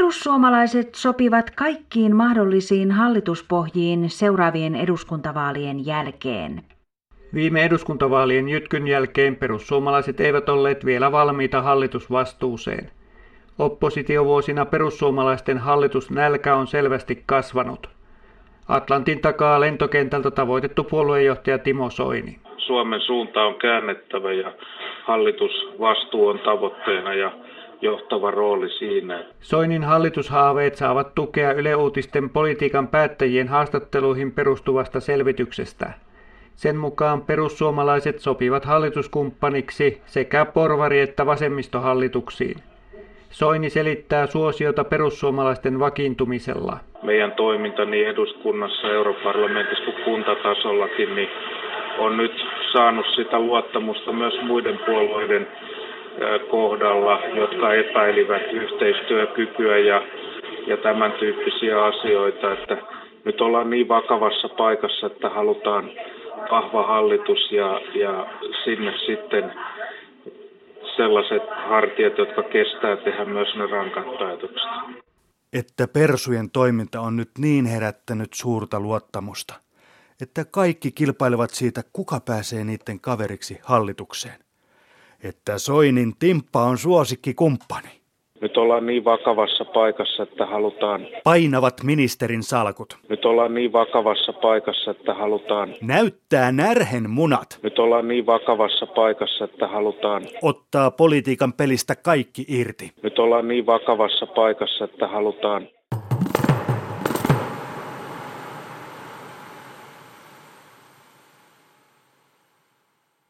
Perussuomalaiset sopivat kaikkiin mahdollisiin hallituspohjiin seuraavien eduskuntavaalien jälkeen. Viime eduskuntavaalien jytkyn jälkeen perussuomalaiset eivät olleet vielä valmiita hallitusvastuuseen. Oppositiovuosina perussuomalaisten hallitusnälkä on selvästi kasvanut. Atlantin takaa lentokentältä tavoitettu puoluejohtaja Timo Soini. Suomen suunta on käännettävä ja hallitusvastuu on tavoitteena ja johtava rooli siinä. Soinin hallitushaaveet saavat tukea Yle Uutisten politiikan päättäjien haastatteluihin perustuvasta selvityksestä. Sen mukaan perussuomalaiset sopivat hallituskumppaniksi sekä porvari- että vasemmistohallituksiin. Soini selittää suosiota perussuomalaisten vakiintumisella. Meidän toiminta niin eduskunnassa, europarlamentissa kuin kuntatasollakin niin on nyt saanut sitä luottamusta myös muiden puolueiden kohdalla, jotka epäilivät yhteistyökykyä ja, ja tämän tyyppisiä asioita, että nyt ollaan niin vakavassa paikassa, että halutaan vahva hallitus ja, ja sinne sitten sellaiset hartiat, jotka kestää tehdä myös ne rankat päätökset. Että Persujen toiminta on nyt niin herättänyt suurta luottamusta, että kaikki kilpailevat siitä, kuka pääsee niiden kaveriksi hallitukseen. Että Soinin Timppa on suosikki kumppani. Nyt ollaan niin vakavassa paikassa, että halutaan... Painavat ministerin salkut. Nyt ollaan niin vakavassa paikassa, että halutaan... Näyttää närhen munat. Nyt ollaan niin vakavassa paikassa, että halutaan... Ottaa politiikan pelistä kaikki irti. Nyt ollaan niin vakavassa paikassa, että halutaan